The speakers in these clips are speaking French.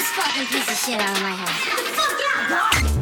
this fucking piece of shit out of my house. Fuck yeah,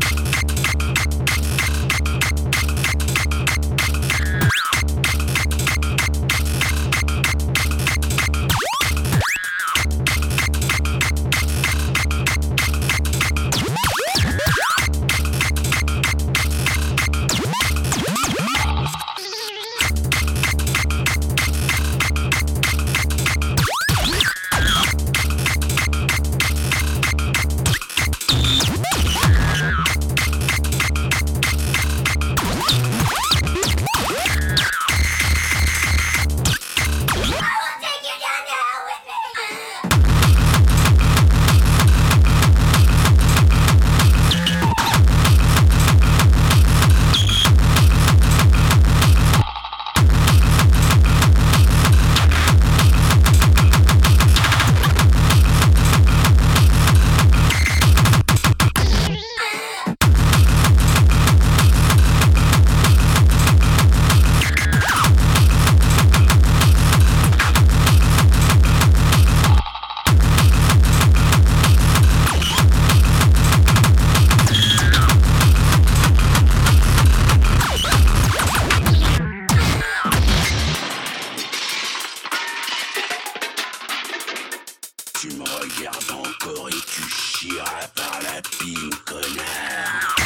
Tu me regardes encore et tu chieras par la pine, connard.